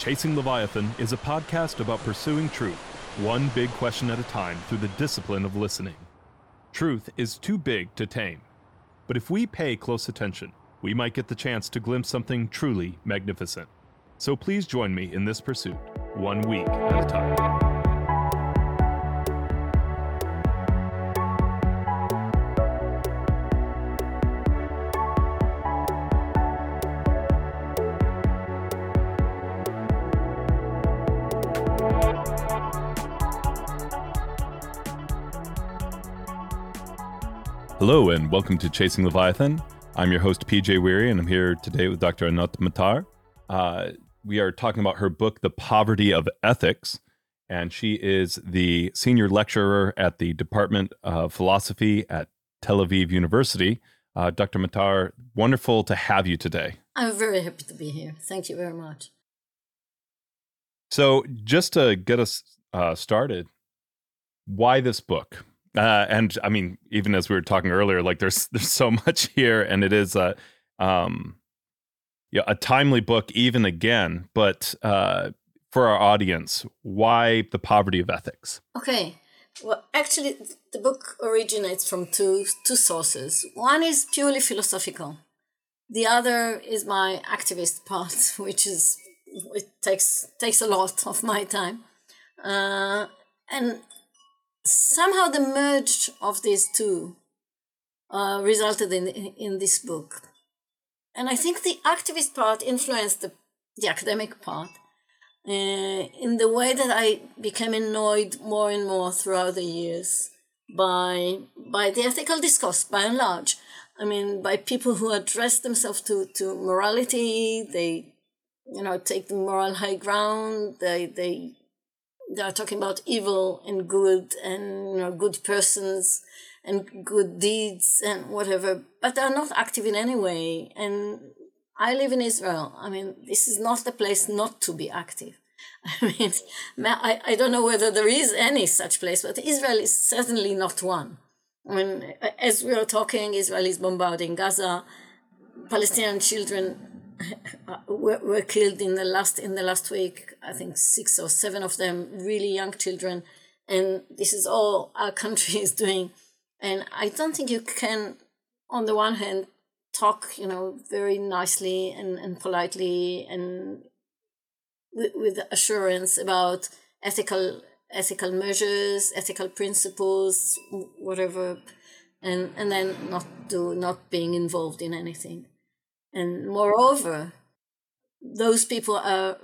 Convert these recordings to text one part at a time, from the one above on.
Chasing Leviathan is a podcast about pursuing truth, one big question at a time through the discipline of listening. Truth is too big to tame, but if we pay close attention, we might get the chance to glimpse something truly magnificent. So please join me in this pursuit, one week at a time. Hello, and welcome to Chasing Leviathan. I'm your host, PJ Wehry, and I'm here today with Dr. Anat Matar. Uh, we are talking about her book, The Poverty of Ethics, and she is the senior lecturer at the Department of Philosophy at Tel Aviv University. Uh, Dr. Matar, wonderful to have you today. I'm very happy to be here. Thank you very much. So, just to get us uh, started, why this book? Uh, and I mean, even as we were talking earlier, like there's there's so much here, and it is a um, yeah, a timely book even again. But uh, for our audience, why the poverty of ethics? Okay, well, actually, the book originates from two two sources. One is purely philosophical. The other is my activist part, which is it takes takes a lot of my time, uh, and somehow the merge of these two uh, resulted in in this book, and I think the activist part influenced the the academic part uh, in the way that I became annoyed more and more throughout the years by by the ethical discourse by and large. I mean, by people who address themselves to, to morality, they, you know, take the moral high ground. They they they are talking about evil and good and you know, good persons and good deeds and whatever, but they're not active in any way. And I live in Israel. I mean, this is not the place not to be active. I mean, I, I don't know whether there is any such place, but Israel is certainly not one. I mean, as we are talking, Israel is bombarding Gaza. Palestinian children Uh, were, were killed in the last in the last week. I think six or seven of them, really young children, and this is all our country is doing. And I don't think you can, on the one hand, talk you know very nicely and, and politely and with, with assurance about ethical ethical measures, ethical principles, whatever, and and then not do not being involved in anything. And moreover, those people are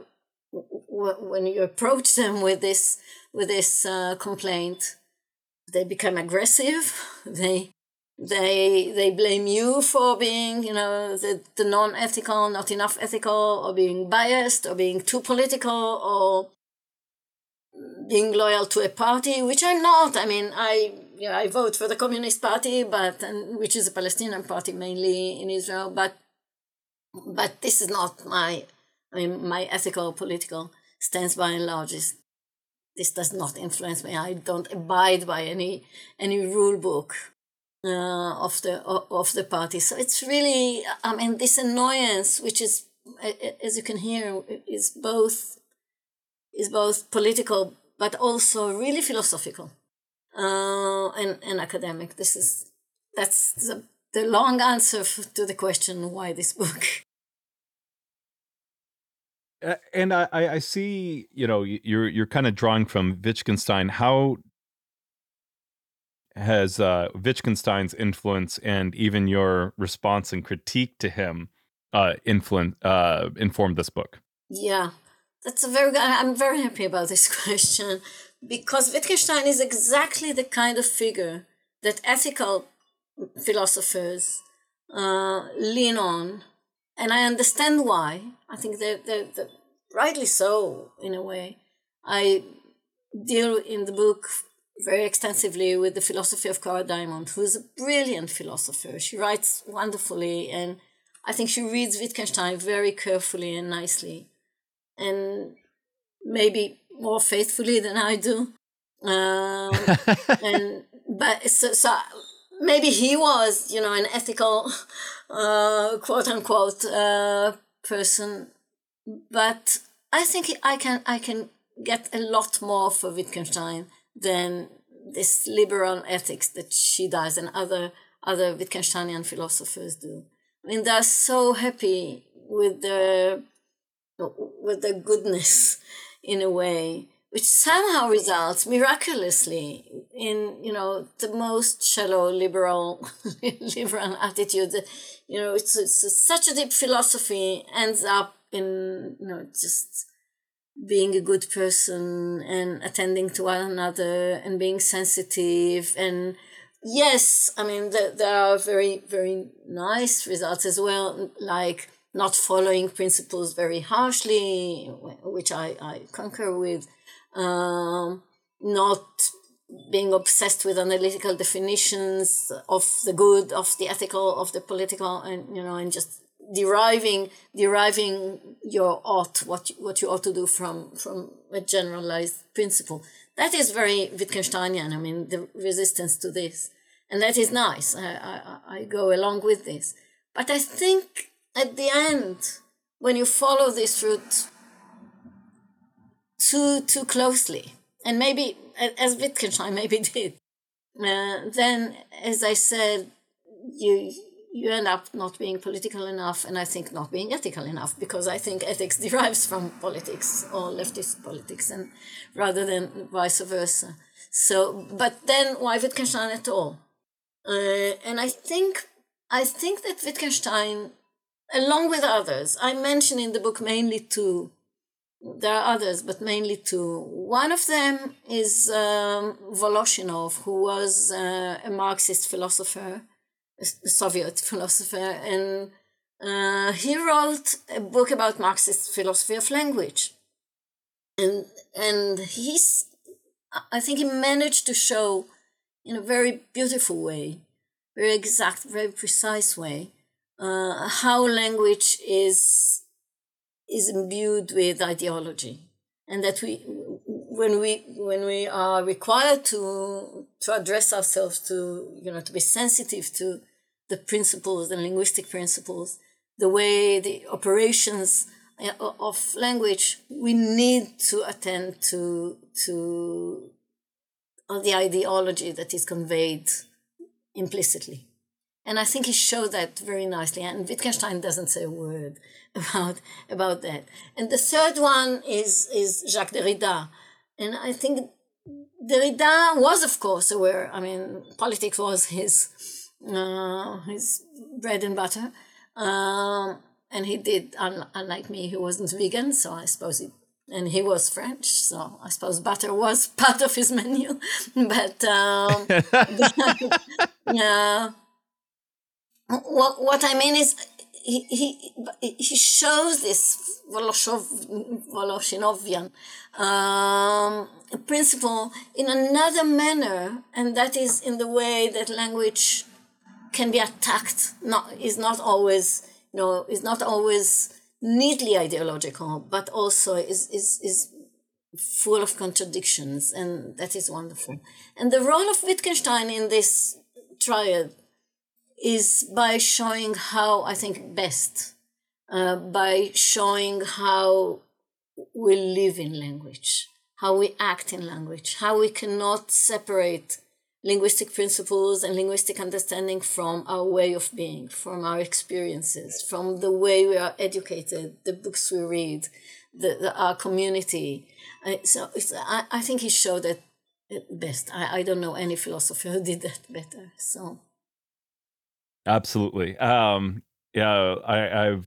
when you approach them with this with this uh, complaint, they become aggressive. They they they blame you for being you know the, the non-ethical not enough ethical or being biased or being too political or being loyal to a party which i'm not i mean i you know, i vote for the communist party but and, which is a palestinian party mainly in israel but but this is not my i mean my ethical political stance by and large is this does not influence me. I don't abide by any any rule book uh, of the of the party. So it's really i mean this annoyance which is as you can hear is both is both political but also really philosophical uh, and, and academic. This is that's the, the long answer to the question why this book and I, I see, you know, you're you're kind of drawing from Wittgenstein. How has uh, Wittgenstein's influence and even your response and critique to him uh, influence uh, informed this book? Yeah, that's a very. I'm very happy about this question because Wittgenstein is exactly the kind of figure that ethical philosophers uh, lean on and I understand why. I think that they're, they're, rightly so, in a way. I deal in the book very extensively with the philosophy of Cora Diamond, who is a brilliant philosopher. She writes wonderfully, and I think she reads Wittgenstein very carefully and nicely, and maybe more faithfully than I do. Um, and but so, so maybe he was, you know, an ethical, uh, quote unquote, uh, person, but I think I can I can get a lot more for Wittgenstein than this liberal ethics that she does and other other Wittgensteinian philosophers do. I mean, they're so happy with the with the goodness in a way, which somehow results miraculously in you know the most shallow liberal liberal attitude. You know, it's, it's such a deep philosophy ends up in you know just being a good person and attending to one another and being sensitive. And yes i mean there, there are very very nice results as well like not following principles very harshly which i, I concur with. Um, not being obsessed with analytical definitions of the good of the ethical of the political and you know and just deriving deriving your ought what you, what you ought to do from from a generalized principle. That is very wittgensteinian i mean the resistance to this. And that is nice. I i, I go along with this. But i think at the end when you follow this route too too closely and maybe as wittgenstein maybe did uh, then as i said you you end up not being political enough and I think not being ethical enough because I think ethics derives from politics or leftist politics and rather than vice versa. So, but then why Wittgenstein at all? Uh, and I think I think that Wittgenstein, along with others, I mention in the book mainly two. There are others, but mainly two. One of them is um, Voloshinov, who was uh, a Marxist philosopher Soviet philosopher, and uh, he wrote a book about Marxist philosophy of language. And and he's, I think he managed to show, in a very beautiful way, very exact, very precise way, uh, how language is is imbued with ideology, and that we when we when we are required to to address ourselves to you know to be sensitive to the principles and linguistic principles the way the operations of language we need to attend to to the ideology that is conveyed implicitly and I think he showed that very nicely. And Wittgenstein doesn't say a word about, about that. And the third one is, is Jacques Derrida. And I think Derrida was, of course, aware. I mean, politics was his uh, his bread and butter. Um, and he did, unlike me, he wasn't vegan, so I suppose he, and he was French, so I suppose butter was part of his menu. but um, yeah, what what I mean is he he he shows this Voloshinovian um, principle in another manner, and that is in the way that language can be attacked. Not is not always you know is not always neatly ideological, but also is is is full of contradictions, and that is wonderful. And the role of Wittgenstein in this triad is by showing how I think best, uh, by showing how we live in language, how we act in language, how we cannot separate linguistic principles and linguistic understanding from our way of being, from our experiences, from the way we are educated, the books we read, the, the our community. Uh, so I, I think he showed it best. I, I don't know any philosopher who did that better. So absolutely, um, yeah, I, I've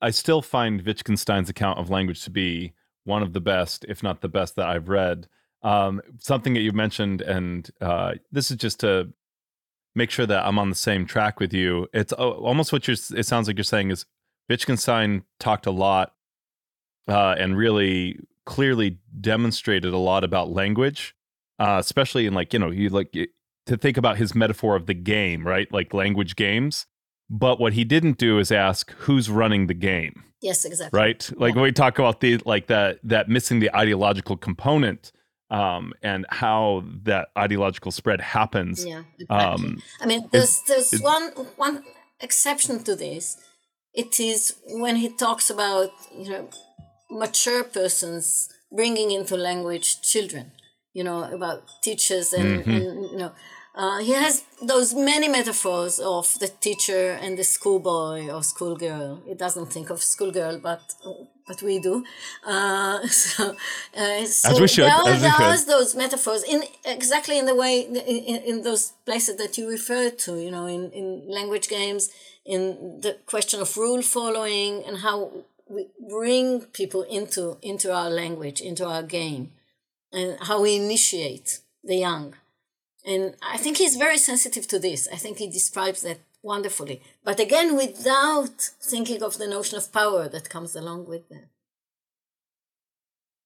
I still find Wittgenstein's account of language to be one of the best, if not the best, that I've read. Um, something that you mentioned, and uh, this is just to make sure that I'm on the same track with you. It's almost what you're. It sounds like you're saying is Wittgenstein talked a lot uh, and really clearly demonstrated a lot about language, uh, especially in like you know you like to think about his metaphor of the game, right? Like language games. But what he didn't do is ask who's running the game. Yes, exactly. Right? Like yeah. when we talk about the like that that missing the ideological component um, and how that ideological spread happens. Yeah, exactly. Um, I mean, there's there's one one exception to this. It is when he talks about you know mature persons bringing into language children. You know about teachers and, mm-hmm. and you know uh, he has those many metaphors of the teacher and the schoolboy or schoolgirl. He doesn't think of schoolgirl, but but we do. Uh, so, uh, so as we should. There, as there are those metaphors in exactly in the way in, in those places that you refer to. You know, in in language games, in the question of rule following and how we bring people into into our language, into our game, and how we initiate the young. And I think he's very sensitive to this. I think he describes that wonderfully. But again, without thinking of the notion of power that comes along with that.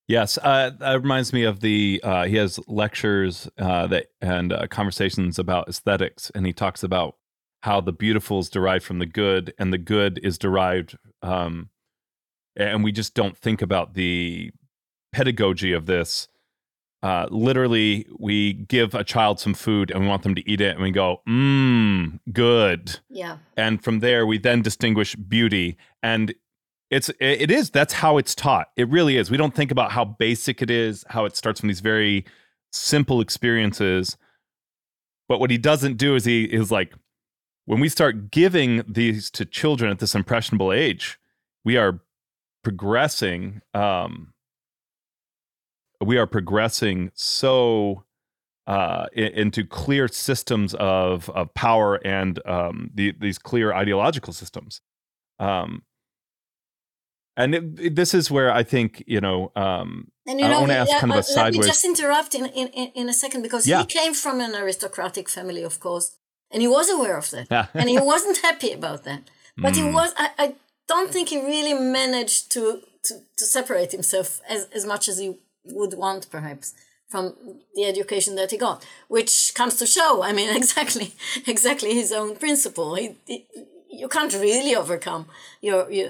Yes, uh, that reminds me of the. Uh, he has lectures uh, that and uh, conversations about aesthetics, and he talks about how the beautiful is derived from the good, and the good is derived. Um, and we just don't think about the pedagogy of this uh, literally we give a child some food and we want them to eat it and we go mmm good. Yeah. And from there we then distinguish beauty. And it's it is that's how it's taught. It really is. We don't think about how basic it is how it starts from these very simple experiences. But what he doesn't do is he is like when we start giving these to children at this impressionable age we are progressing um we are progressing so uh, into clear systems of of power and um, the, these clear ideological systems. Um, and it, this is where I think you know. Um, and you I want to ask kind of a sideways. Let me just interrupt in, in, in a second because yeah. he came from an aristocratic family, of course, and he was aware of that, and he wasn't happy about that. But mm. he was. I, I don't think he really managed to to, to separate himself as, as much as he would want perhaps from the education that he got, which comes to show, I mean, exactly, exactly his own principle. He, he, you can't really overcome your, your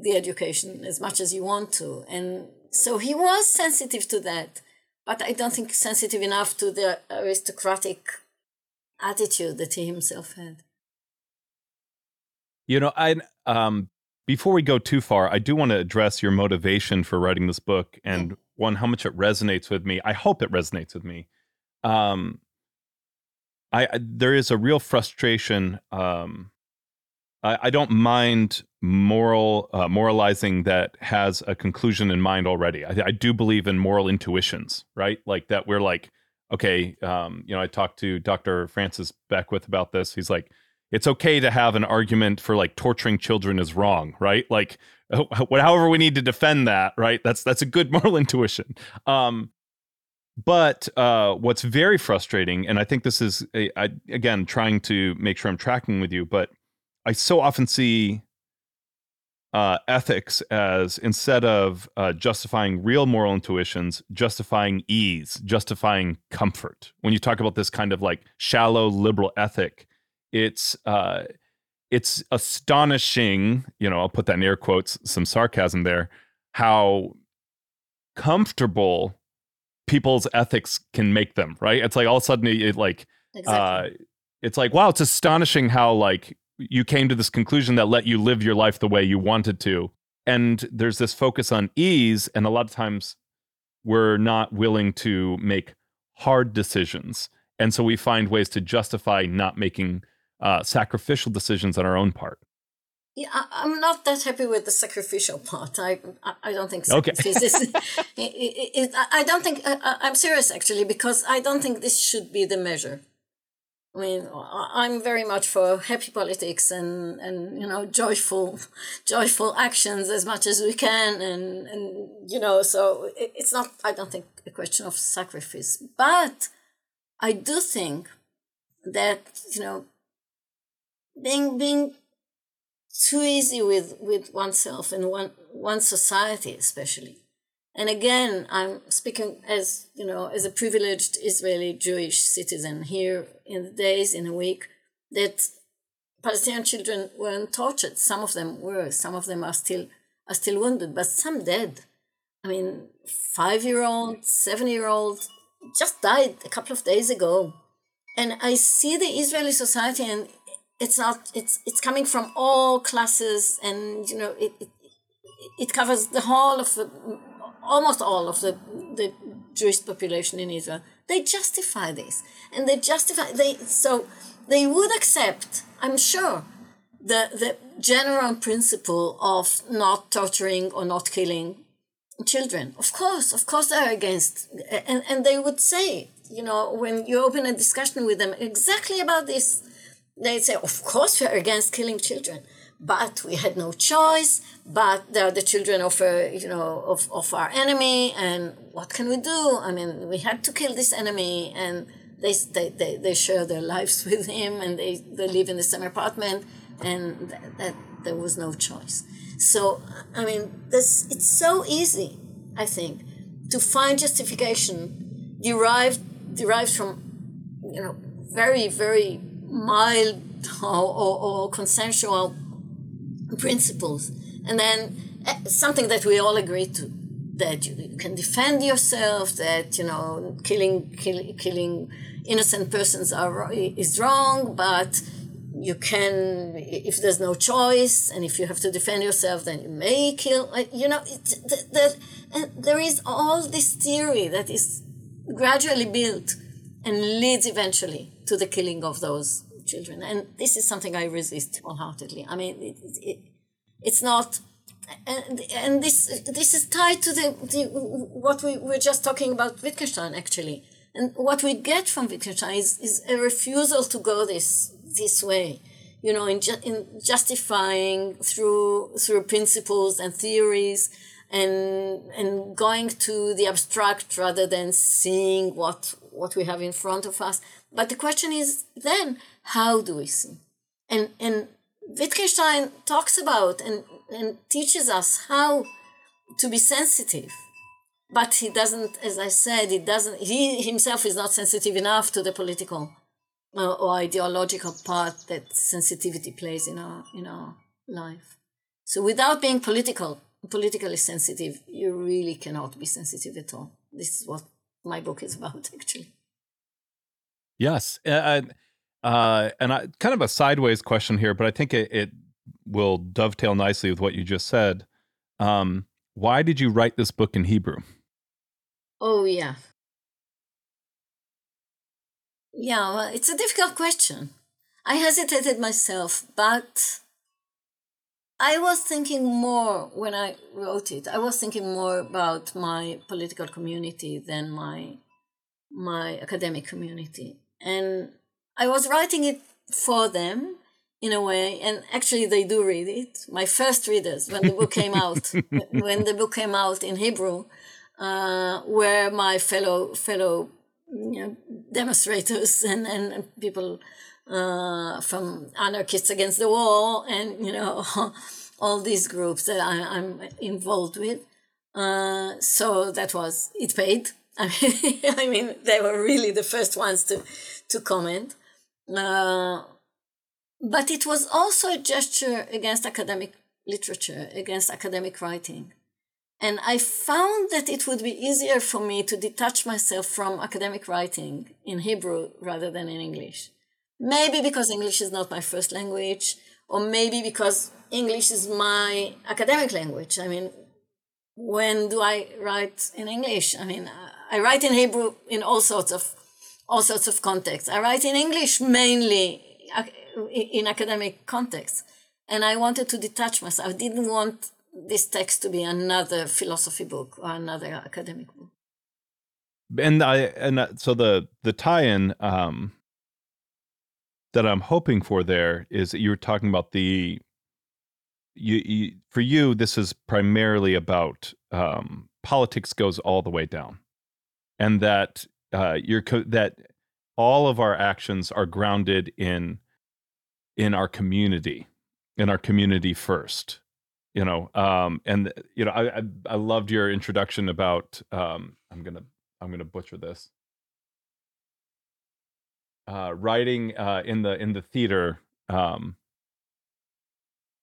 the education as much as you want to, and so he was sensitive to that, but I don't think sensitive enough to the aristocratic attitude that he himself had. You know, I um before we go too far, I do want to address your motivation for writing this book and. One, how much it resonates with me. I hope it resonates with me. Um, I, I there is a real frustration. Um, I, I don't mind moral uh, moralizing that has a conclusion in mind already. I, I do believe in moral intuitions, right? Like that we're like, okay, um, you know, I talked to Dr. Francis Beckwith about this. He's like, it's okay to have an argument for like torturing children is wrong, right? Like however we need to defend that, right? That's that's a good moral intuition. Um, but uh, what's very frustrating, and I think this is a, I, again trying to make sure I'm tracking with you, but I so often see uh, ethics as instead of uh, justifying real moral intuitions, justifying ease, justifying comfort. When you talk about this kind of like shallow liberal ethic, it's uh, it's astonishing. You know, I'll put that in air quotes, some sarcasm there. How comfortable people's ethics can make them. Right? It's like all of a sudden, it, like exactly. uh, it's like wow, it's astonishing how like you came to this conclusion that let you live your life the way you wanted to. And there's this focus on ease, and a lot of times we're not willing to make hard decisions. And so we find ways to justify not making uh, sacrificial decisions on our own part. Yeah, I'm not that happy with the sacrificial part. I I don't think sacrifice okay. is. it, it, it, I don't think I, I'm serious actually because I don't think this should be the measure. I mean, I'm very much for happy politics and, and you know joyful, joyful actions as much as we can, and and you know so it's not. I don't think a question of sacrifice, but I do think that you know being being too easy with with oneself and one one society especially. And again i'm speaking as you know as a privileged israeli jewish citizen here in the days in a week that palestinian children weren't tortured. Some of them were. Some of them are still are still wounded but some dead. I mean five year old seven year old just died a couple of days ago. And i see the israeli society and it's not it's it's coming from all classes and you know it, it it covers the whole of the, almost all of the, the Jewish population in Israel. They justify this. And they justify, they, so they would accept, I'm sure, the, the general principle of not torturing or not killing children. Of course, of course they're against, and, and they would say, you know, when you open a discussion with them exactly about this, they'd say, of course we're against killing children, but we had no choice, but they're the children of, a, you know, of, of our enemy, and what can we do? I mean, we had to kill this enemy, and they, they, they, they share their lives with him, and they, they live in the same apartment, and that, that there was no choice. So, I mean, this, it's so easy, I think, to find justification derived, derived from, you know, very, very mild or, or, or consensual principles. And then eh, something that we all agree to that you can defend yourself, that, you know, killing, kill, killing innocent persons are, is wrong, but you can if there's no choice and if you have to defend yourself then you may kill you know that there is all this theory that is gradually built and leads eventually to the killing of those children. And this is something i resist wholeheartedly. I mean it, it, it's not and, and this this is tied to the, the what we were just talking about wittgenstein actually. And what we get from wittgenstein is, is a refusal to go this this way you know in, ju- in justifying through through principles and theories and and going to the abstract rather than seeing what what we have in front of us but the question is then how do we see and and wittgenstein talks about and and teaches us how to be sensitive but he doesn't as i said he doesn't he himself is not sensitive enough to the political uh, or ideological part that sensitivity plays in our in our life. So without being political, politically sensitive, you really cannot be sensitive at all. This is what my book is about, actually. Yes, uh, uh, and I, kind of a sideways question here, but I think it, it will dovetail nicely with what you just said. Um, why did you write this book in Hebrew? Oh yeah, yeah, well, it's a difficult question. I hesitated myself, but I was thinking more when I wrote it. I was thinking more about my political community than my my academic community, and I was writing it for them in a way. And actually, they do read it. My first readers when the book came out, when the book came out in Hebrew, uh, were my fellow fellow you know, demonstrators and, and people uh, from anarchists against the wall and you know all these groups that I, am involved with. Uh, so that was it paid. I mean, I mean, they were really the first ones to to comment. Uh, but it was also a gesture against academic literature, against academic writing. And I found that it would be easier for me to detach myself from academic writing in Hebrew rather than in English. Maybe because English is not my first language, or maybe because English is my academic language. I mean, when do I write in English? I mean, I write in Hebrew in all sorts of all sorts of contexts. I write in English mainly in academic contexts, and I wanted to detach myself. I didn't want this text to be another philosophy book or another academic book. And I and so the the tie-in um, that I'm hoping for there is that you were talking about the you, you for you this is primarily about um, politics goes all the way down, and that uh, you're co- that all of our actions are grounded in in our community in our community first you know um and you know i i, I loved your introduction about um i'm gonna i'm gonna butcher this. Uh writing uh in the in the theater um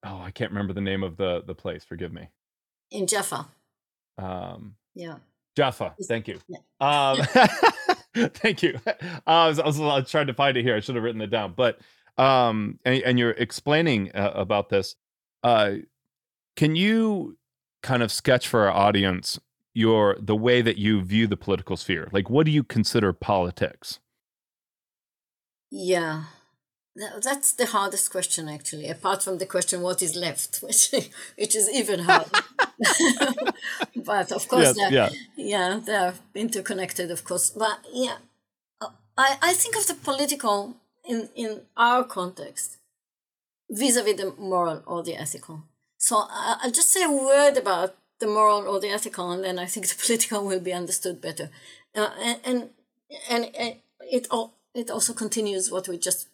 oh i can't remember the name of the the place forgive me. In jaffa. Um yeah. Jaffa thank you. Yeah. um thank you uh, I, was, I, was, I was trying to find it here i should have written it down but um and, and you're explaining uh, about this uh can you kind of sketch for our audience your the way that you view the political sphere? Like, what do you consider politics? Yeah, that's the hardest question, actually. Apart from the question, what is left, which which is even harder. but of course, yes, yeah, yeah, they're interconnected, of course. But yeah, I I think of the political in in our context vis-a-vis the moral or the ethical. So I'll just say a word about the moral or the ethical, and then I think the political will be understood better. Uh, and, and and it all it also continues what we just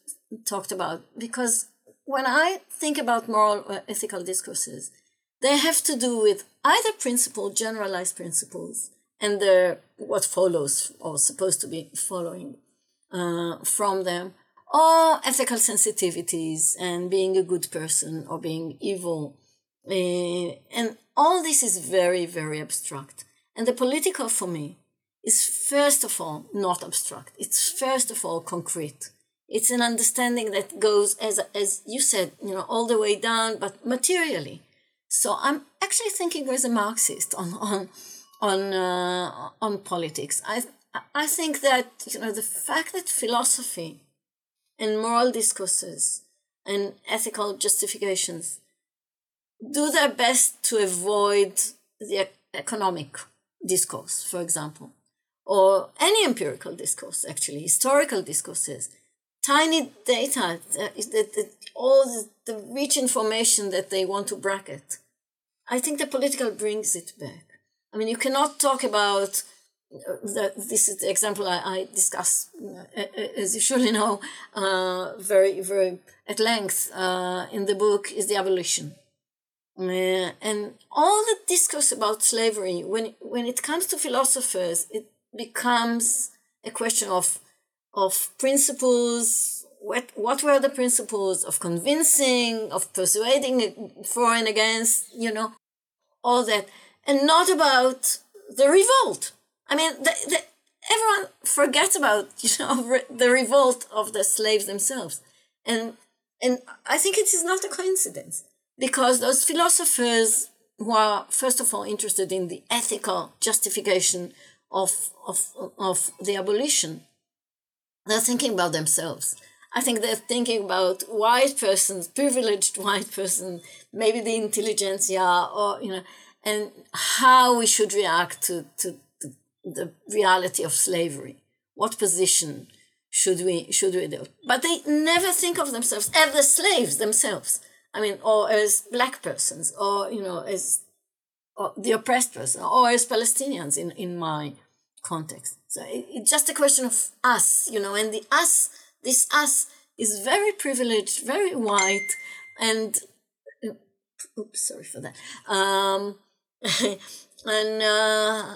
talked about because when I think about moral or ethical discourses, they have to do with either principle, generalized principles, and the what follows or supposed to be following uh, from them, or ethical sensitivities and being a good person or being evil. Uh, and all this is very, very abstract. And the political for me is first of all not abstract. It's first of all concrete. It's an understanding that goes as as you said, you know, all the way down, but materially. So I'm actually thinking as a Marxist on on on uh, on politics. I I think that you know the fact that philosophy and moral discourses and ethical justifications do their best to avoid the economic discourse, for example, or any empirical discourse, actually, historical discourses, tiny data, that, all the, the rich information that they want to bracket. I think the political brings it back. I mean, you cannot talk about the, this is the example I, I discuss, uh, as you surely know, uh, very, very at length uh, in the book, is the abolition. Uh, and all the discourse about slavery, when, when it comes to philosophers, it becomes a question of, of principles. What, what were the principles of convincing, of persuading for and against, you know, all that, and not about the revolt I mean, the, the, everyone forgets about you know re- the revolt of the slaves themselves, and and I think it is not a coincidence because those philosophers who are first of all interested in the ethical justification of of of the abolition, they're thinking about themselves. I think they're thinking about white persons, privileged white person, maybe the intelligentsia, or you know, and how we should react to to the reality of slavery. What position should we should we do? But they never think of themselves as the slaves themselves. I mean, or as black persons, or you know, as or the oppressed person, or as Palestinians in in my context. So it, it's just a question of us, you know, and the us, this us is very privileged, very white, and oops, sorry for that. Um, and uh,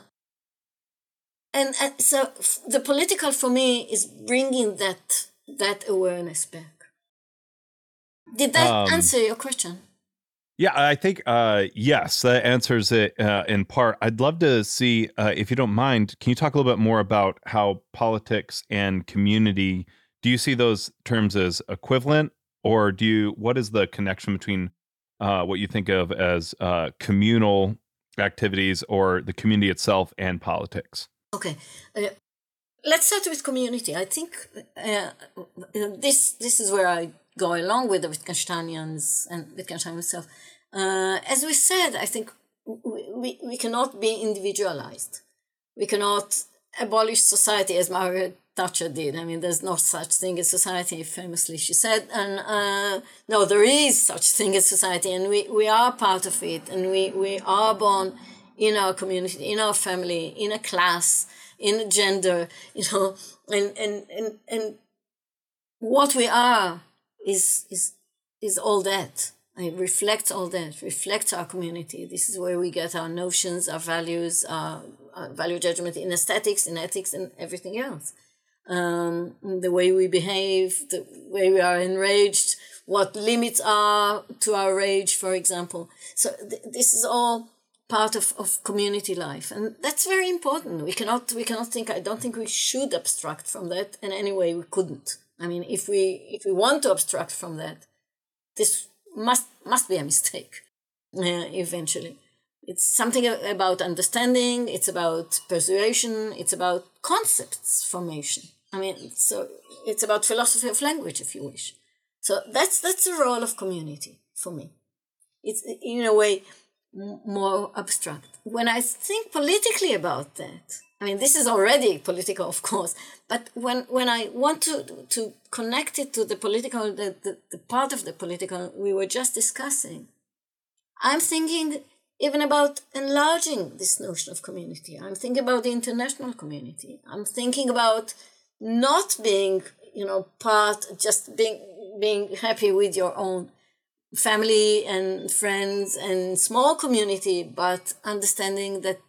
and, and so the political for me is bringing that that awareness back did that um, answer your question yeah i think uh, yes that answers it uh, in part i'd love to see uh, if you don't mind can you talk a little bit more about how politics and community do you see those terms as equivalent or do you what is the connection between uh, what you think of as uh, communal activities or the community itself and politics Okay. Uh, let's start with community. I think this this is where I go along with the Wittgensteinians and Wittgenstein himself. Uh, as we said, I think we, we, we cannot be individualized. We cannot abolish society as Margaret Thatcher did. I mean, there's no such thing as society, famously she said. And uh, no, there is such thing as society, and we, we are part of it, and we, we are born in our community, in our family, in a class, in a gender, you know, and and and, and what we are is is is all that. It reflects all that, reflects our community. This is where we get our notions, our values, our, our value judgment in aesthetics, in ethics, and everything else. Um, the way we behave, the way we are enraged, what limits are to our rage, for example. So th- this is all part of, of community life and that's very important we cannot we cannot think i don't think we should abstract from that in any way we couldn't i mean if we if we want to abstract from that this must must be a mistake uh, eventually It's something about understanding, it's about persuasion, it's about concepts formation. I mean, so it's about philosophy of language, if you wish. So that's that's the role of community for me. It's in a way more abstract. When I think politically about that, I mean, this is already political, of course, but when, when I want to, to connect it to the political, the, the, the part of the political we were just discussing, I'm thinking even about enlarging this notion of community. I'm thinking about the international community. I'm thinking about not being, you know, part, just being, being happy with your own family and friends and small community, but understanding that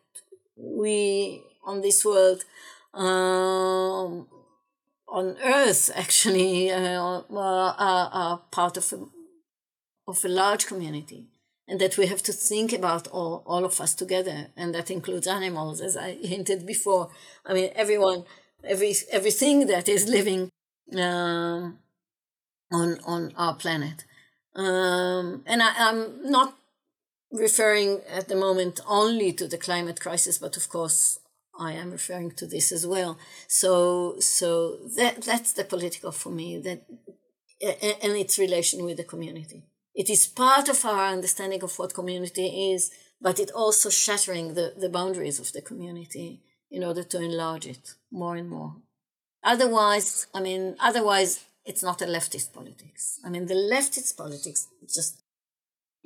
we on this world, um, on Earth, actually, uh, are, are part of a, of a large community and that we have to think about all, all of us together and that includes animals as i hinted before. I mean everyone every everything that is living um, on on our planet. Um, and I, i'm not referring at the moment only to the climate crisis but of course i am referring to this as well so so that that's the political for me that and its relation with the community it is part of our understanding of what community is, but it also shattering the, the boundaries of the community in order to enlarge it more and more. Otherwise, I mean, otherwise it's not a leftist politics. I mean, the leftist politics just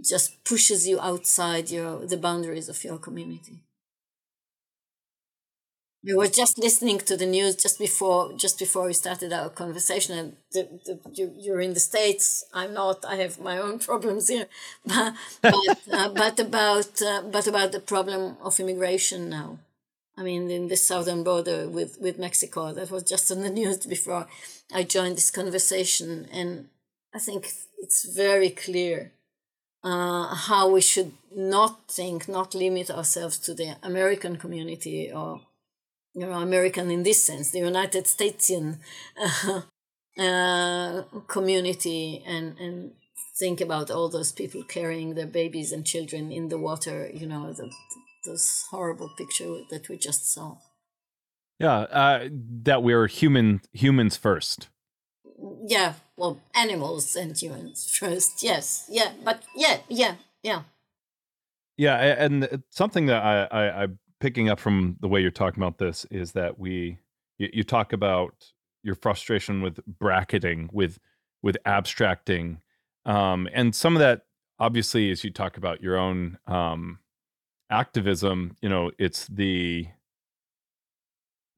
just pushes you outside your the boundaries of your community. We were just listening to the news just before just before we started our conversation, and the, the, you, you're in the states. I'm not. I have my own problems here, but but, uh, but about uh, but about the problem of immigration now. I mean, in the southern border with with Mexico, that was just on the news before I joined this conversation, and I think it's very clear uh, how we should not think, not limit ourselves to the American community or you know, American in this sense, the United Statesian uh, uh, community, and and think about all those people carrying their babies and children in the water. You know, the, those horrible picture that we just saw. Yeah, uh, that we're human humans first. Yeah, well, animals and humans first. Yes, yeah, but yeah, yeah, yeah. Yeah, and something that I, I, I picking up from the way you're talking about this is that we you, you talk about your frustration with bracketing with with abstracting um, and some of that obviously as you talk about your own um, activism you know it's the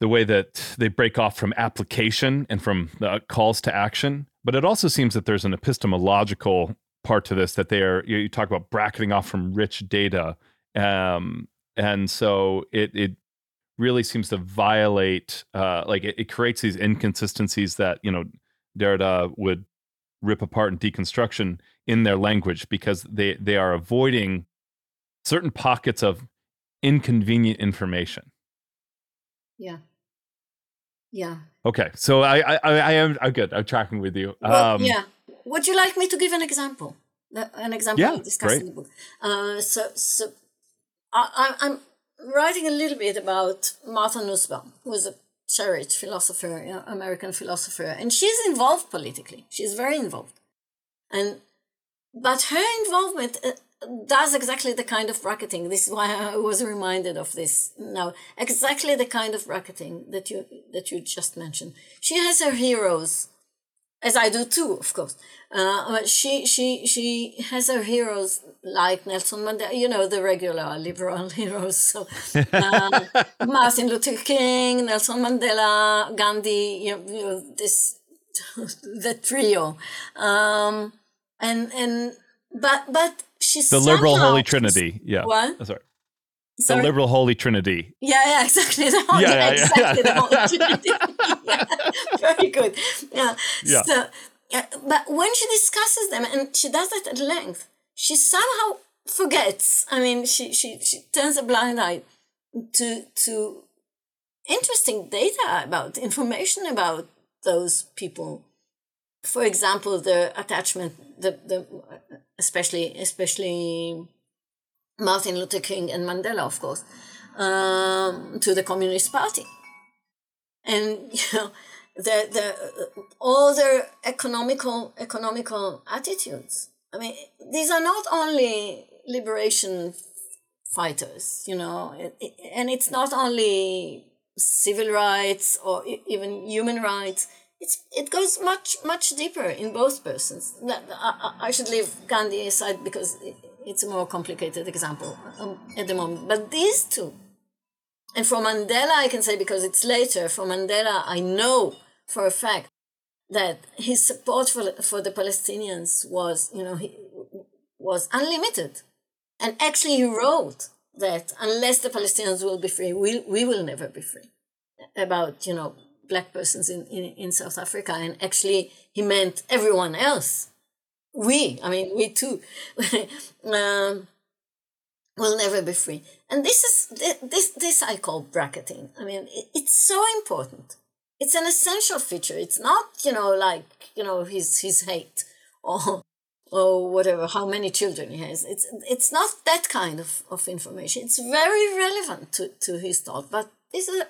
the way that they break off from application and from the calls to action. But it also seems that there's an epistemological part to this that they are you, you talk about bracketing off from rich data um, and so it it really seems to violate uh, like it, it, creates these inconsistencies that you know Derrida would rip apart in deconstruction in their language because they they are avoiding certain pockets of inconvenient information. Yeah. Yeah. Okay, so I I, I am I'm good. I'm tracking with you. Well, um, yeah. Would you like me to give an example? An example yeah, discussed in the book. Uh, so so I, am writing a little bit about Martha Nussbaum, who is a cherished philosopher, you know, American philosopher, and she's involved politically. She's very involved, and but her involvement uh, does exactly the kind of bracketing. This is why I was reminded of this now. Exactly the kind of bracketing that you that you just mentioned. She has her heroes as I do too, of course. Uh, she she she has her heroes like Nelson Mandela, you know, the regular liberal heroes. So uh, Martin Luther King, Nelson Mandela, Gandhi, you know, you know this the trio, um, and and but but she's the liberal Holy Trinity. Yeah. What? Oh, sorry. The liberal Holy Trinity. Yeah, yeah, exactly. The Holy, yeah, yeah, exactly yeah. the Holy Trinity. yeah, very good. Yeah. yeah. So, yeah, but when she discusses them, and she does that at length, she somehow forgets. I mean, she she she turns a blind eye to to interesting data about information about those people. For example, the attachment, the the especially especially Martin Luther King and Mandela, of course, um, to the Communist Party. And, you know, the, the, all their economical, economical attitudes. I mean, these are not only liberation fighters, you know, it, it, and it's not only civil rights or even human rights. It's, it goes much, much deeper in both persons. I, I should leave Gandhi aside because it's a more complicated example um, at the moment. But these two, and for Mandela, I can say because it's later, for Mandela, I know for a fact that his support for, for the Palestinians was, you know, he, was unlimited. And actually, he wrote that unless the Palestinians will be free, we, we will never be free. About, you know, black persons in, in, in South Africa. And actually, he meant everyone else. We, I mean, we too, um, will never be free. And this is, this, this I call bracketing. I mean, it, it's so important. It's an essential feature. It's not, you know, like, you know, his, his hate or or whatever, how many children he has. It's it's not that kind of, of information. It's very relevant to, to his thought, but it's a,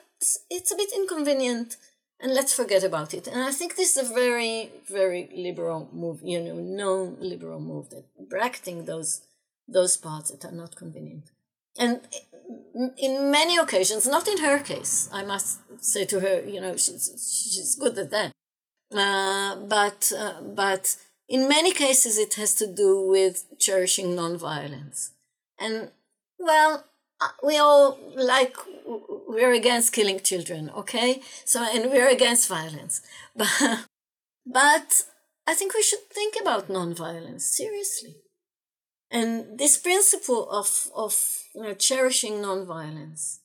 it's a bit inconvenient and let's forget about it. And I think this is a very, very liberal move, you know, known liberal move that bracketing those those parts that are not convenient. And in many occasions, not in her case, I must say to her, you know, she's she's good at that. Uh, but uh, but in many cases, it has to do with cherishing nonviolence. And, well, uh, we all like, we're against killing children, okay? So, and we're against violence. But, but I think we should think about nonviolence seriously. And this principle of, of you know, cherishing nonviolence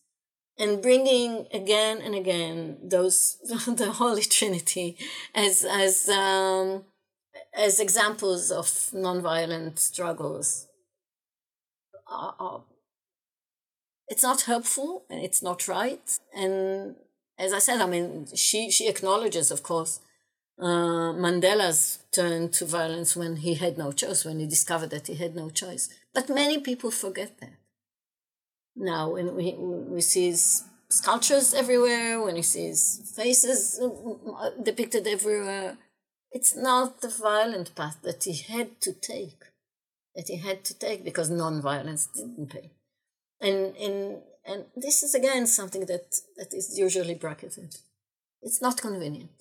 and bringing again and again those the Holy Trinity as as um, as examples of nonviolent struggles are, are, it's not helpful and it's not right. And as i said i mean she she acknowledges of course uh, mandela's turn to violence when he had no choice when he discovered that he had no choice. But many people forget that. Now when we we see sculptures everywhere when he sees faces uh, depicted everywhere it's not the violent path that he had to take, that he had to take because non-violence didn't pay. And, and, and this is again something that, that is usually bracketed. It's not convenient.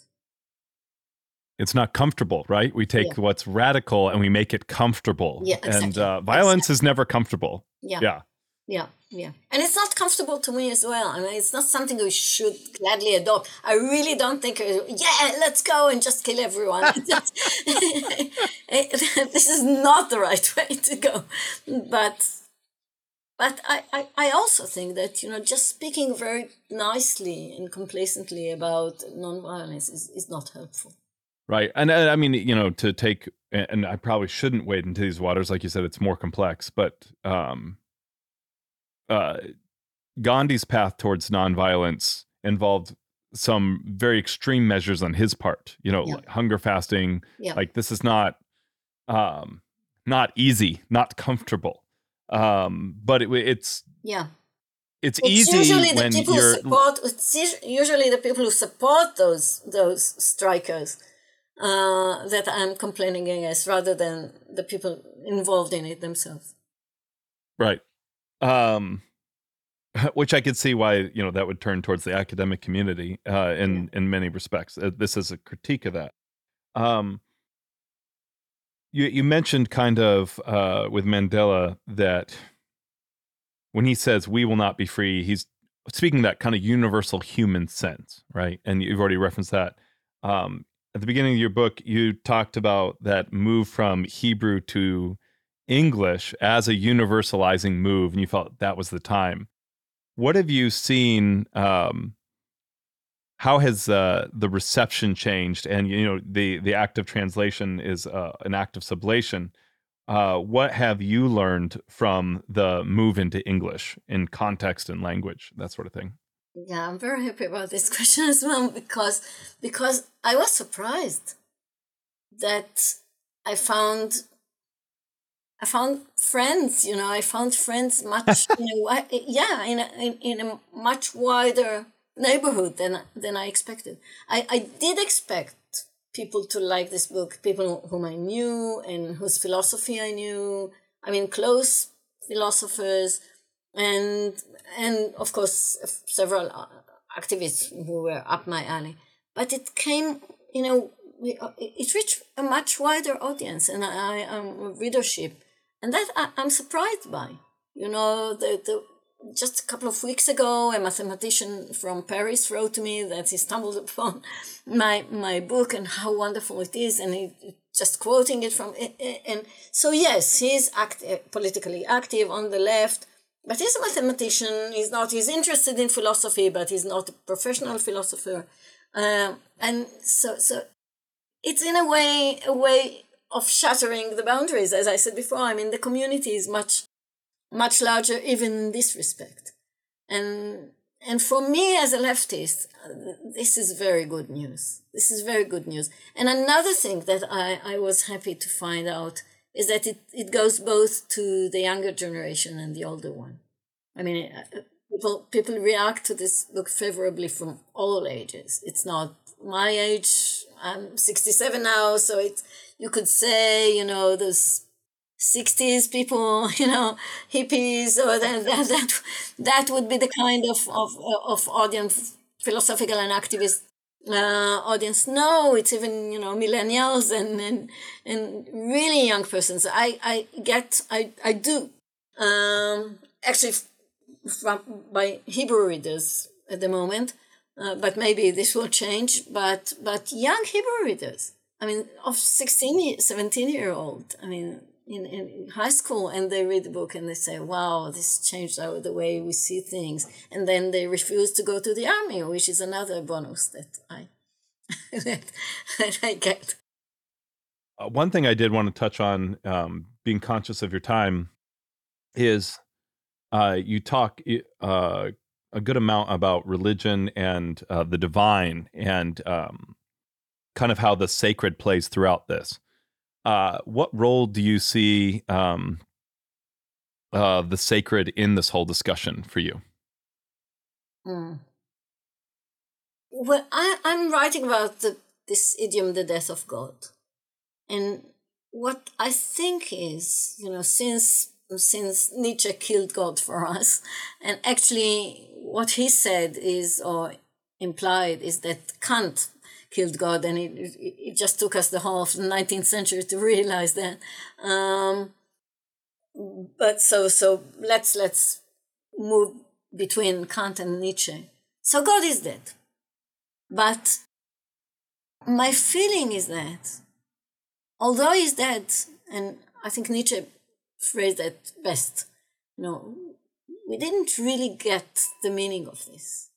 It's not comfortable, right? We take yeah. what's radical and we make it comfortable. Yeah, exactly. And uh, violence exactly. is never comfortable. Yeah. Yeah. Yeah, yeah. And it's not comfortable to me as well. I mean, it's not something we should gladly adopt. I really don't think, yeah, let's go and just kill everyone. this is not the right way to go. But but I, I, I also think that, you know, just speaking very nicely and complacently about nonviolence is, is not helpful. Right. And uh, I mean, you know, to take, and I probably shouldn't wade into these waters. Like you said, it's more complex, but, um, uh, Gandhi's path towards nonviolence involved some very extreme measures on his part. You know, yeah. like hunger fasting. Yeah. Like this is not um, not easy, not comfortable. Um, but it, it's yeah. It's, it's easy usually the people who support. It's usually the people who support those those strikers uh, that I'm complaining against, rather than the people involved in it themselves. Right um, which I could see why you know that would turn towards the academic community uh, in yeah. in many respects. Uh, this is a critique of that. Um, you you mentioned kind of uh, with Mandela that when he says we will not be free, he's speaking that kind of universal human sense, right? And you've already referenced that. Um, at the beginning of your book, you talked about that move from Hebrew to English as a universalizing move, and you felt that was the time. What have you seen? Um, how has uh, the reception changed? And you know, the the act of translation is uh, an act of sublation. Uh, what have you learned from the move into English in context and language, that sort of thing? Yeah, I'm very happy about this question as well because because I was surprised that I found I found friends, you know, I found friends much, in a, yeah, in a, in, in a much wider neighborhood than than I expected. I, I did expect people to like this book, people whom I knew and whose philosophy I knew. I mean, close philosophers, and and of course several uh, activists who were up my alley. But it came, you know, uh, it reached a much wider audience and I, am readership, and that I, am surprised by. You know, the, the just a couple of weeks ago, a mathematician from Paris wrote to me that he stumbled upon my my book and how wonderful it is, and he just quoting it from and so yes, he's act, politically active on the left, but he's a mathematician. He's not. He's interested in philosophy, but he's not a professional philosopher, uh, and so so it's in a way a way of shattering the boundaries. As I said before, I mean the community is much much larger even in this respect. And and for me as a leftist, this is very good news. This is very good news. And another thing that I, I was happy to find out is that it, it goes both to the younger generation and the older one. I mean, uh, people people react to this book favorably from all ages. It's not my age. I'm 67 now, so it's you could say you know those 60s people, you know, hippies, or that, that, that, that would be the kind of, of, of audience, philosophical and activist uh, audience. No, it's even, you know, millennials and, and, and really young persons. I, I get, I, I do. Um, actually, from, by Hebrew readers at the moment, uh, but maybe this will change. But, but young Hebrew readers, I mean, of 16, 17 year old, I mean, in, in high school and they read the book and they say, wow, this changed our, the way we see things. And then they refuse to go to the army, which is another bonus that I, that, I get. Uh, one thing I did want to touch on, um, being conscious of your time, is uh, you talk uh, a good amount about religion and uh, the divine and um, kind of how the sacred plays throughout this uh, what role do you see um, uh, the sacred in this whole discussion for you? Mm. Well, I, I'm writing about the, this idiom, the death of God. And what I think is, you know, since since Nietzsche killed God for us, and actually what he said is, or implied, is that Kant killed God, and it, it just took us the whole of the 19th century to realize that. Um, but so so let's let's move between Kant and Nietzsche. So God is dead, but my feeling is that although he's dead, and I think Nietzsche phrased that best, you know, we didn't really get the meaning of this.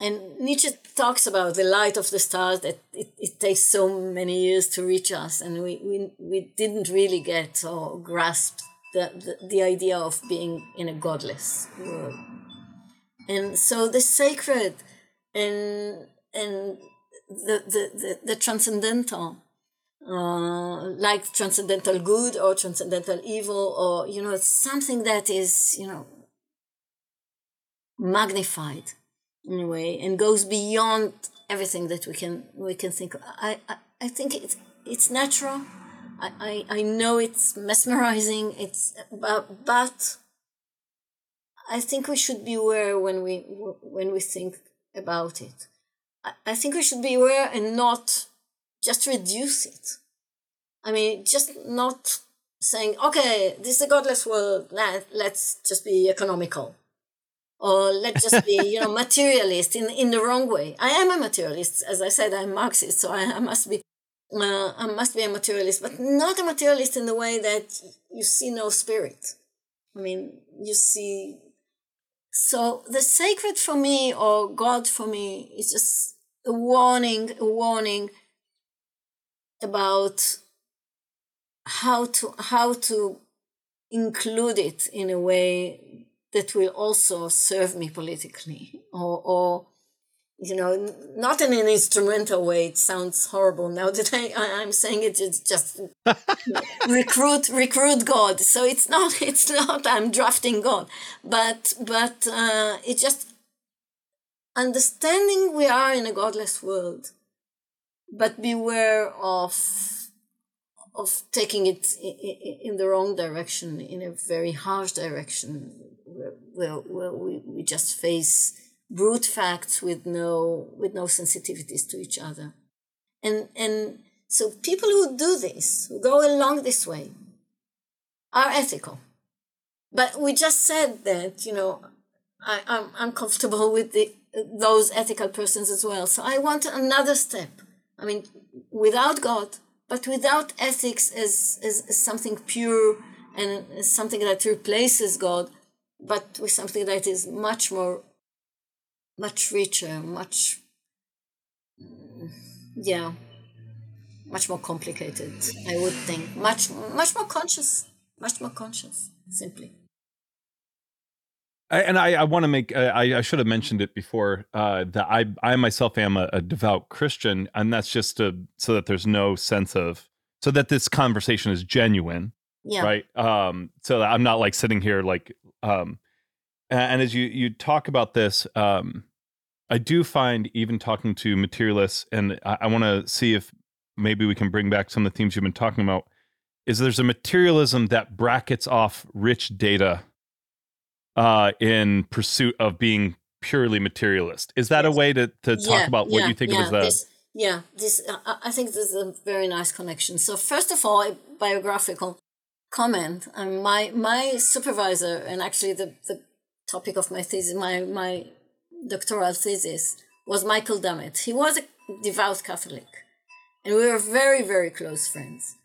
And Nietzsche talks about the light of the stars that it, it takes so many years to reach us, and we, we, we didn't really get or grasp the, the, the idea of being in a godless world. And so the sacred and and the, the, the, the transcendental, uh, like transcendental good or transcendental evil, or, you know, something that is, you know, magnified in a way and goes beyond everything that we can we can think. I I, I think it's it's natural. I, I, I know it's mesmerizing. It's but but I think we should be aware when we when we think about it. I, I think we should be aware and not just reduce it. I mean, just not saying, okay, this is a godless world. Let, let's just be economical or let's just be you know materialist in in the wrong way. I am a materialist. As i said i'm marxist so i, I must be uh, i must be a materialist but not a materialist in the way that you see no spirit. I mean you see so the sacred for me or god for me is just a warning a warning about how to how to include it in a way that will also serve me politically or, or you know, not in an instrumental way. It sounds horrible now that I, I am saying it. It's just recruit recruit God. So it's not it's not I'm drafting God, but but uh, it's just understanding we are in a godless world, but beware of of taking it in the wrong direction, in a very harsh direction, where, where we, we just face brute facts with no with no sensitivities to each other. And and so people who do this who go along this way are ethical. But we just said that you know I, I'm, I'm comfortable with the, those ethical persons as well. So i want another step. I mean without god but without ethics as, as, as something pure and something that replaces god but with something that is much more much richer, much, yeah, much more complicated, I would think. Much, much more conscious, much more conscious, simply. I, and I, I want to make I, I should have mentioned it before uh, that I I myself am a, a, devout Christian, and that's just to, so that there's no sense of so that this conversation is genuine, yeah. right? Um, so that I'm not like sitting here like um, and as you you talk about this, um, I do find even talking to materialists, and I, I want to see if maybe we can bring back some of the themes you've been talking about. Is there's a materialism that brackets off rich data uh, in pursuit of being purely materialist? Is that yes. a way to to talk yeah, about what yeah, you think yeah, of as the this, yeah, this uh, I think this is a very nice connection. So first of all, a biographical comment. Um, my my supervisor and actually the the topic of my thesis, my my doctoral thesis was Michael Dummett. He was a devout Catholic, and we were very, very close friends.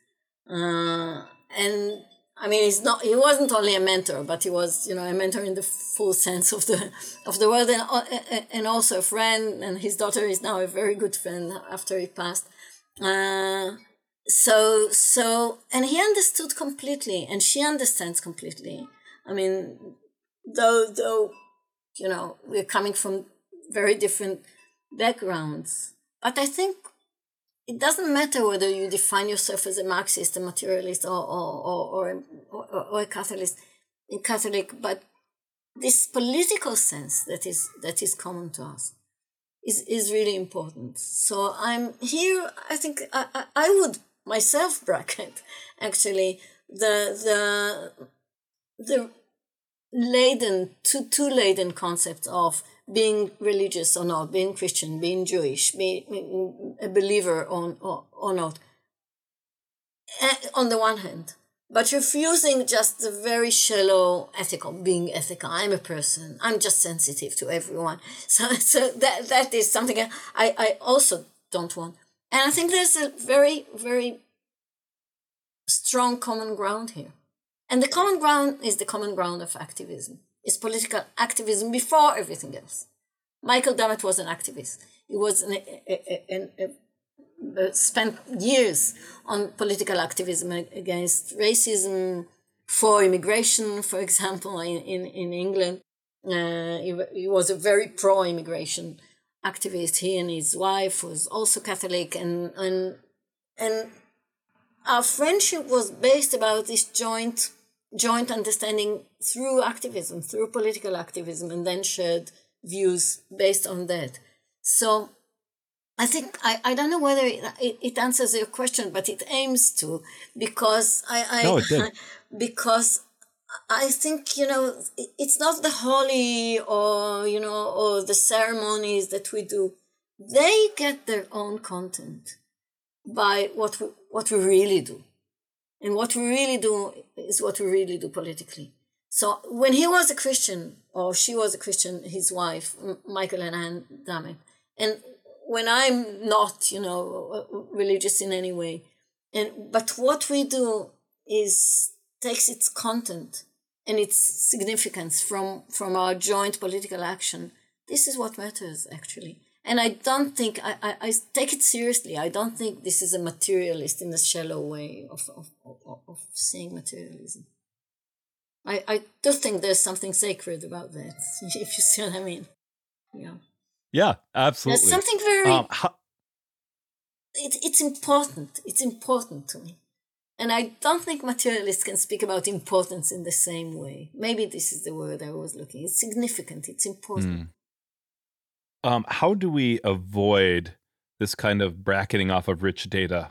Uh, and I mean, he's not. He wasn't only a mentor, but he was, you know, a mentor in the full sense of the of the word, and uh, and also a friend. And his daughter is now a very good friend after he passed. Uh, so so, and he understood completely, and she understands completely. I mean, though though you know, we're coming from very different backgrounds. But I think it doesn't matter whether you define yourself as a Marxist, a materialist, or or or, or, or a Catholic, Catholic, but this political sense that is that is common to us is is really important. So I'm here. I think I, I, I would myself bracket actually the the the laden, too, too laden concepts of being religious or not, being Christian, being Jewish, being a believer or, or, or not. Eh, on the one hand, but refusing just the very shallow ethical, being ethical. I'm a person. I'm just sensitive to everyone. So, so that that is something I, I also don't want. And I think there's a very, very strong common ground here. And the common ground is the common ground of activism. It's political activism before everything else. Michael Dummett was an activist. He was an, a, a, a, spent years on political activism against racism, for immigration, for example, in, in, in England. Uh, he, he, was a very pro-immigration activist. He and his wife was also Catholic, and and and our friendship was based about this joint joint understanding through activism, through political activism, and then shared views based on that. So I think I, I don't know whether it, it, it answers your question, but it aims to because I, I no, it did. because I think you know it's not the holy or you know or the ceremonies that we do. They get their own content by what we, what we really do. And what we really do is what we really do politically. So when he was a Christian, or she was a Christian, his wife, Michael and Ann Dummett, and when I'm not, you know, religious in any way, and but what we do is takes its content and its significance from from our joint political action. This is what matters actually. And I don't think, I, I, I, take it seriously. I don't think this is a materialist in a shallow way of, of, of, of seeing materialism. I, I do think there's something sacred about that, if you see what I mean. Yeah. Yeah, absolutely. There's something very. Um, how- it, it's important. It's important to me. And I don't think materialists can speak about importance in the same way. Maybe this is the word I was looking. It's significant. It's important. Mm. Um, how do we avoid this kind of bracketing off of rich data?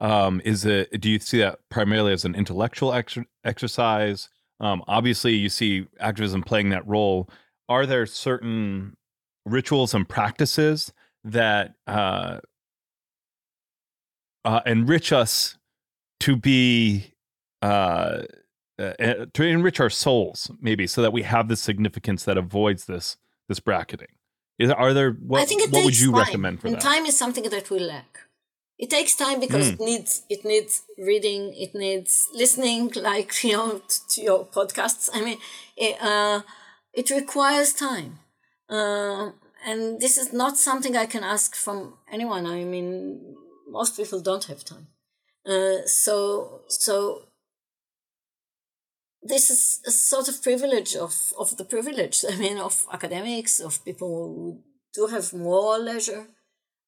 Um, is it? Do you see that primarily as an intellectual ex- exercise? Um, obviously, you see activism playing that role. Are there certain rituals and practices that uh, uh, enrich us to be uh, uh, to enrich our souls, maybe, so that we have the significance that avoids this this bracketing. Is are there what? I think it what would you time. recommend for and that? Time is something that we lack. It takes time because mm. it needs it needs reading, it needs listening, like you know, to your podcasts. I mean, it, uh, it requires time, uh, and this is not something I can ask from anyone. I mean, most people don't have time. Uh, so so this is a sort of privilege of, of the privilege. I mean, of academics, of people who do have more leisure.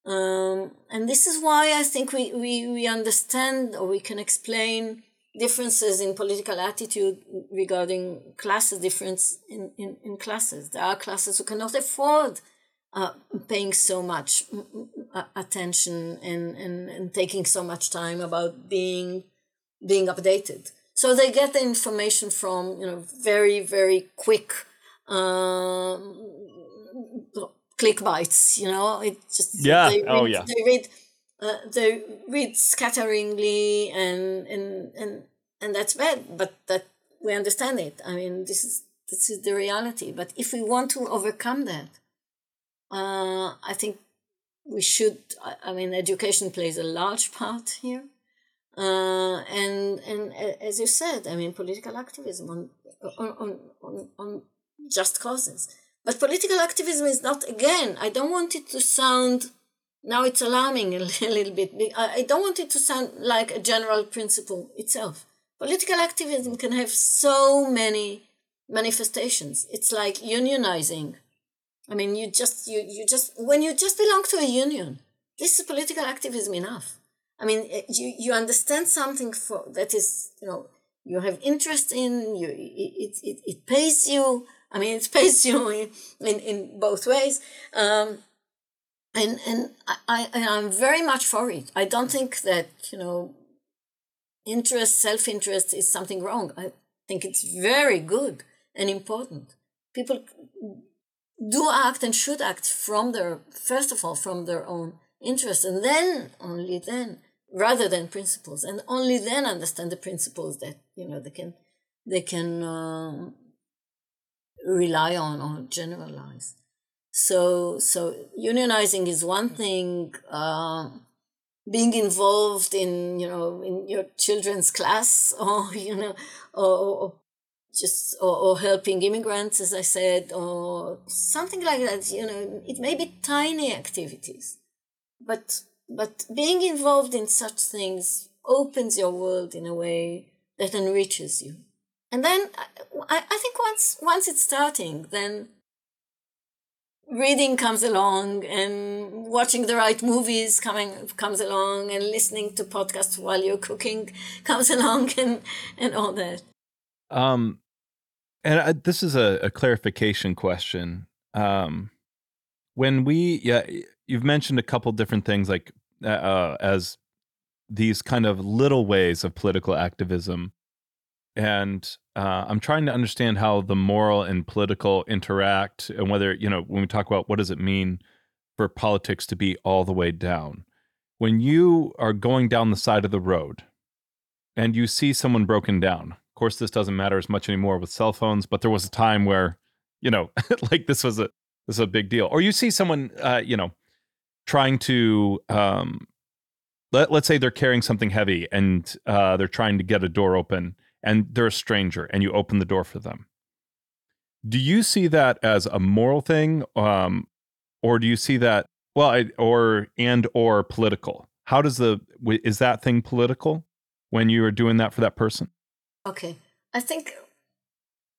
Um, and this is why I think we, we, we understand or we can explain differences in political attitude regarding classes, difference in, in, in classes. There are classes who cannot afford uh, paying so much attention and, and, and taking so much time about being being updated. So they get the information from you know very very quick um, click bites. You know, it just yeah. Read, oh yeah. They read uh, they read scatteringly and and and and that's bad. But that we understand it. I mean, this is this is the reality. But if we want to overcome that, uh, I think we should. I mean, education plays a large part here, uh, and and as you said, I mean, political activism on on on on just causes. But political activism is not. Again, I don't want it to sound. Now it's alarming a little bit. I don't want it to sound like a general principle itself. Political activism can have so many manifestations. It's like unionizing I mean, you just you you just when you just belong to a union, this is political activism enough. I mean, eh, you you understand something for that is you know you have interest in you it it, it pays you. I mean, it pays you in in, in both ways. Um, and and I, I I'm very much for it. I don't think that you know interest, self interest is something wrong. I think it's very good and important. People do act and should act from their first of all from their own interest and then only then rather than principles and only then understand the principles that you know they can they can um, rely on or generalize. So so unionizing is one thing uh, being involved in you know in your children's class or you know or, or just or, or, helping immigrants as i said or something like that you know it may be tiny activities but but being involved in such things opens your world in a way that enriches you and then i, I think once once it's starting then reading comes along and watching the right movies coming comes along and listening to podcasts while you're cooking comes along and and all that um and I, this is a, a clarification question. Um, when we, yeah, you've mentioned a couple different things like uh, uh, as these kind of little ways of political activism, and uh, I'm trying to understand how the moral and political interact, and whether you know when we talk about what does it mean for politics to be all the way down. When you are going down the side of the road and you see someone broken down, of course, this doesn't matter as much anymore with cell phones, but there was a time where, you know, like this was a this is a big deal. Or you see someone, uh, you know, trying to um, let let's say they're carrying something heavy and uh, they're trying to get a door open, and they're a stranger, and you open the door for them. Do you see that as a moral thing, um, or do you see that well, I, or and or political? How does the is that thing political when you are doing that for that person? Okay, I think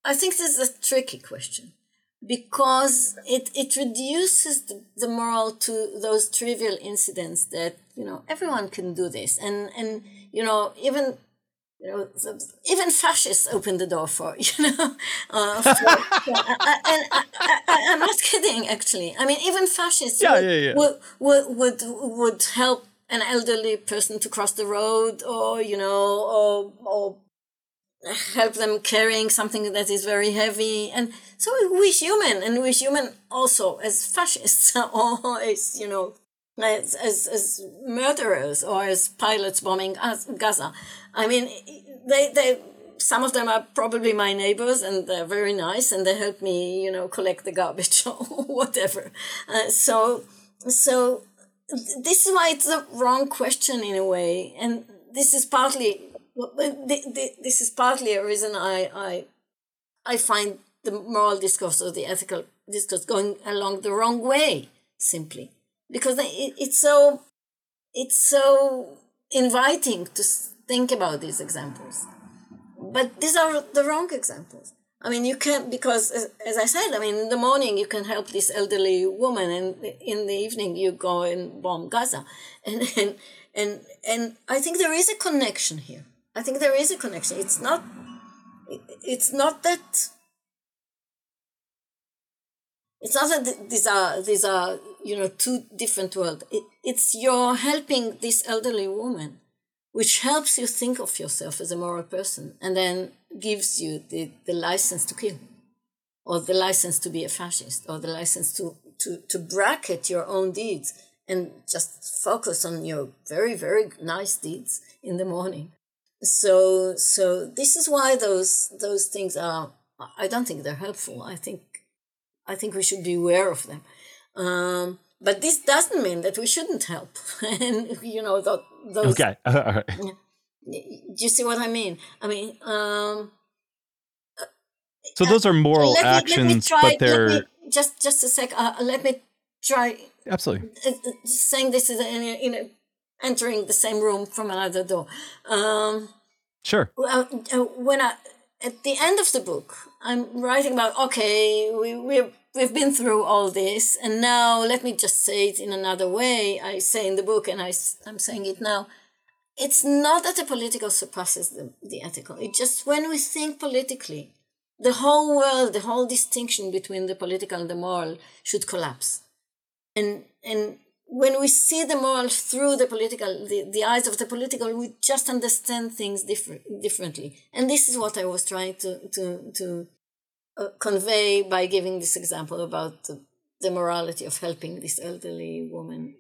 I think this is a tricky question. Because it, it reduces the, the moral to those trivial incidents that you know everyone can do this and and you know even you know, even fascists open the door for you know. Uh, for, uh, uh, and uh, I, am not kidding, actually. I mean, even fascists yeah, would, yeah, yeah. Would, would would would help an elderly person to cross the road, or you know, or or help them carrying something that is very heavy. And so we're human, and we're human also as fascists, or as, you know, as, as, as murderers or as pilots bombing Gaza. I mean, they, they, some of them are probably my neighbors and they're very nice and they help me, you know, collect the garbage or whatever. Uh, so, so this is why it's a wrong question in a way. And this is partly well, this is partly a reason I, I, I find the moral discourse or the ethical discourse going along the wrong way, simply because it, it's so, it's so inviting to think about these examples, but these are the wrong examples. I mean, you can't because, as, as, I said, I mean, in the morning you can help this elderly woman, and in the evening you go and bomb Gaza, and and and and I think there is a connection here. I think there is a connection. It's not. It's not that. It's not that these are these are you know two different worlds. It, it's you're helping this elderly woman, which helps you think of yourself as a moral person, and then gives you the, the license to kill, or the license to be a fascist, or the license to to to bracket your own deeds and just focus on your very very nice deeds in the morning so so this is why those those things are i don't think they're helpful. I think i think we should be aware of them. Um, but this doesn't mean that we shouldn't help. And you know those okay. All right. Do you see what i mean? I mean um, so those are moral uh, actions me try, but they're me, just just a sec uh, let me try absolutely. uh, uh saying this is in a, in a entering the same room from another door. Um, sure. Uh, when I at the end of the book, I'm writing about okay, we we we've been through all this, and now let me just say it in another way. I say in the book, and I I'm saying it now. It's not that the political surpasses the, the ethical. It's just when we think politically, the whole world, the whole distinction between the political and the moral should collapse. And and when we see the moral through the political, the, the eyes of the political, we just understand things different, differently. And this is what I was trying to, to, to uh, convey by giving this example about the, the morality of helping this elderly woman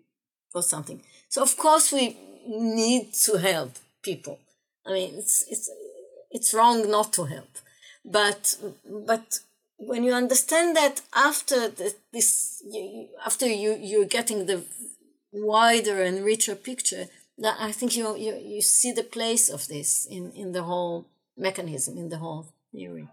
or something. So of course we need to help people. I mean, it's, it's, it's wrong not to help, but, but when you understand that after the, this after you you're getting the wider and richer picture that i think you you, you see the place of this in in the whole mechanism in the whole theory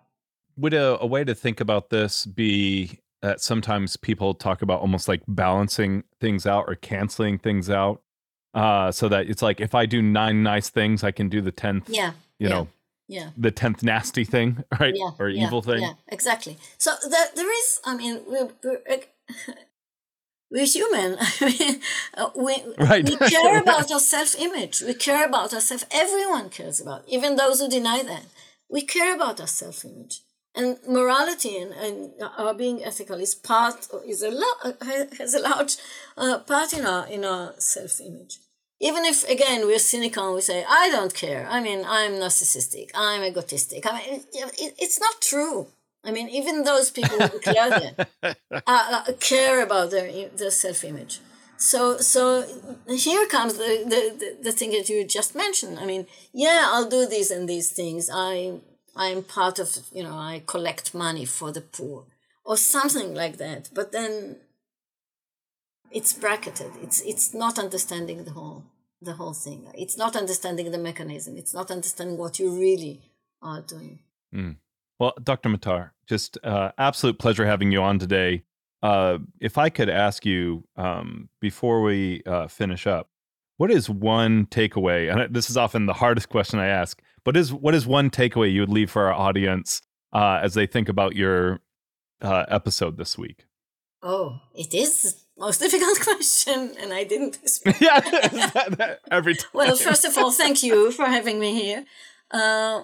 would a, a way to think about this be that sometimes people talk about almost like balancing things out or canceling things out uh so that it's like if i do nine nice things i can do the 10th yeah you yeah. know yeah. the 10th nasty thing right? Yeah, or yeah, evil thing. yeah exactly. So the, there is i mean we're, we're, we're human. I mean, uh, we, right. we care about our self-image. We care about ourselves everyone cares about even those who deny that. We care about our self-image. And morality and, and our being ethical is part is a lot has a large uh, part in our in our self-image even if again we're cynical and we say i don't care. I mean i'm narcissistic. I'm egotistic. I mean it, it's not true. I mean even those people who that uh, uh, care about their, their self-image. So so here comes the, the, the thing that you just mentioned. I mean yeah i'll do these and these things. I i'm part of you know i collect money for the poor or something like that. But then it's bracketed. It's it's not understanding the whole the whole thing. It's not understanding the mechanism. It's not understanding what you really are doing. Mm. well dr matar just uh, absolute pleasure having you on today. Uh, if i could ask you um, before we uh, finish up what is one takeaway? And this is often the hardest question i ask but is what is one takeaway you would leave for our audience uh, as they think about your uh, episode this week? Oh, it is most difficult question, and I didn't. expect. yeah, every time. Well, first of all, thank you for having me here. Uh,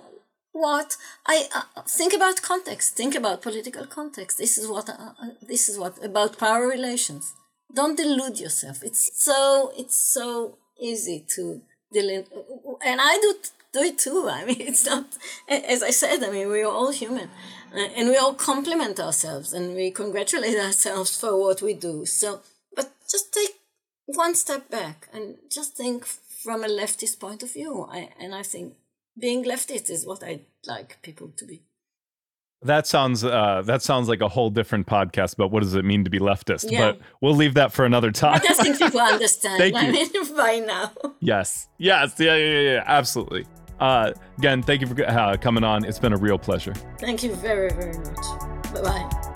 what I uh, think about context. Think about political context. This is what. Uh, uh this is what about power relations. Don't delude yourself. It's so. It's so easy to delude, and I do do it too. I mean, it's not. As I said, I mean, we're all human, and we all compliment ourselves, and we congratulate ourselves for what we do. So, but just take one step back and just think from a leftist point of view. I, and I think being leftist is what I'd like people to be. That sounds uh, that sounds like a whole different podcast. But what does it mean to be leftist? Yeah. But we'll leave that for another time. I think people understand. Thank I you. mean, by now. Yes, yes, yeah, yeah, yeah. absolutely. Uh, again, thank you for uh, coming on. It's been a real pleasure. Thank you very, very much. Bye bye.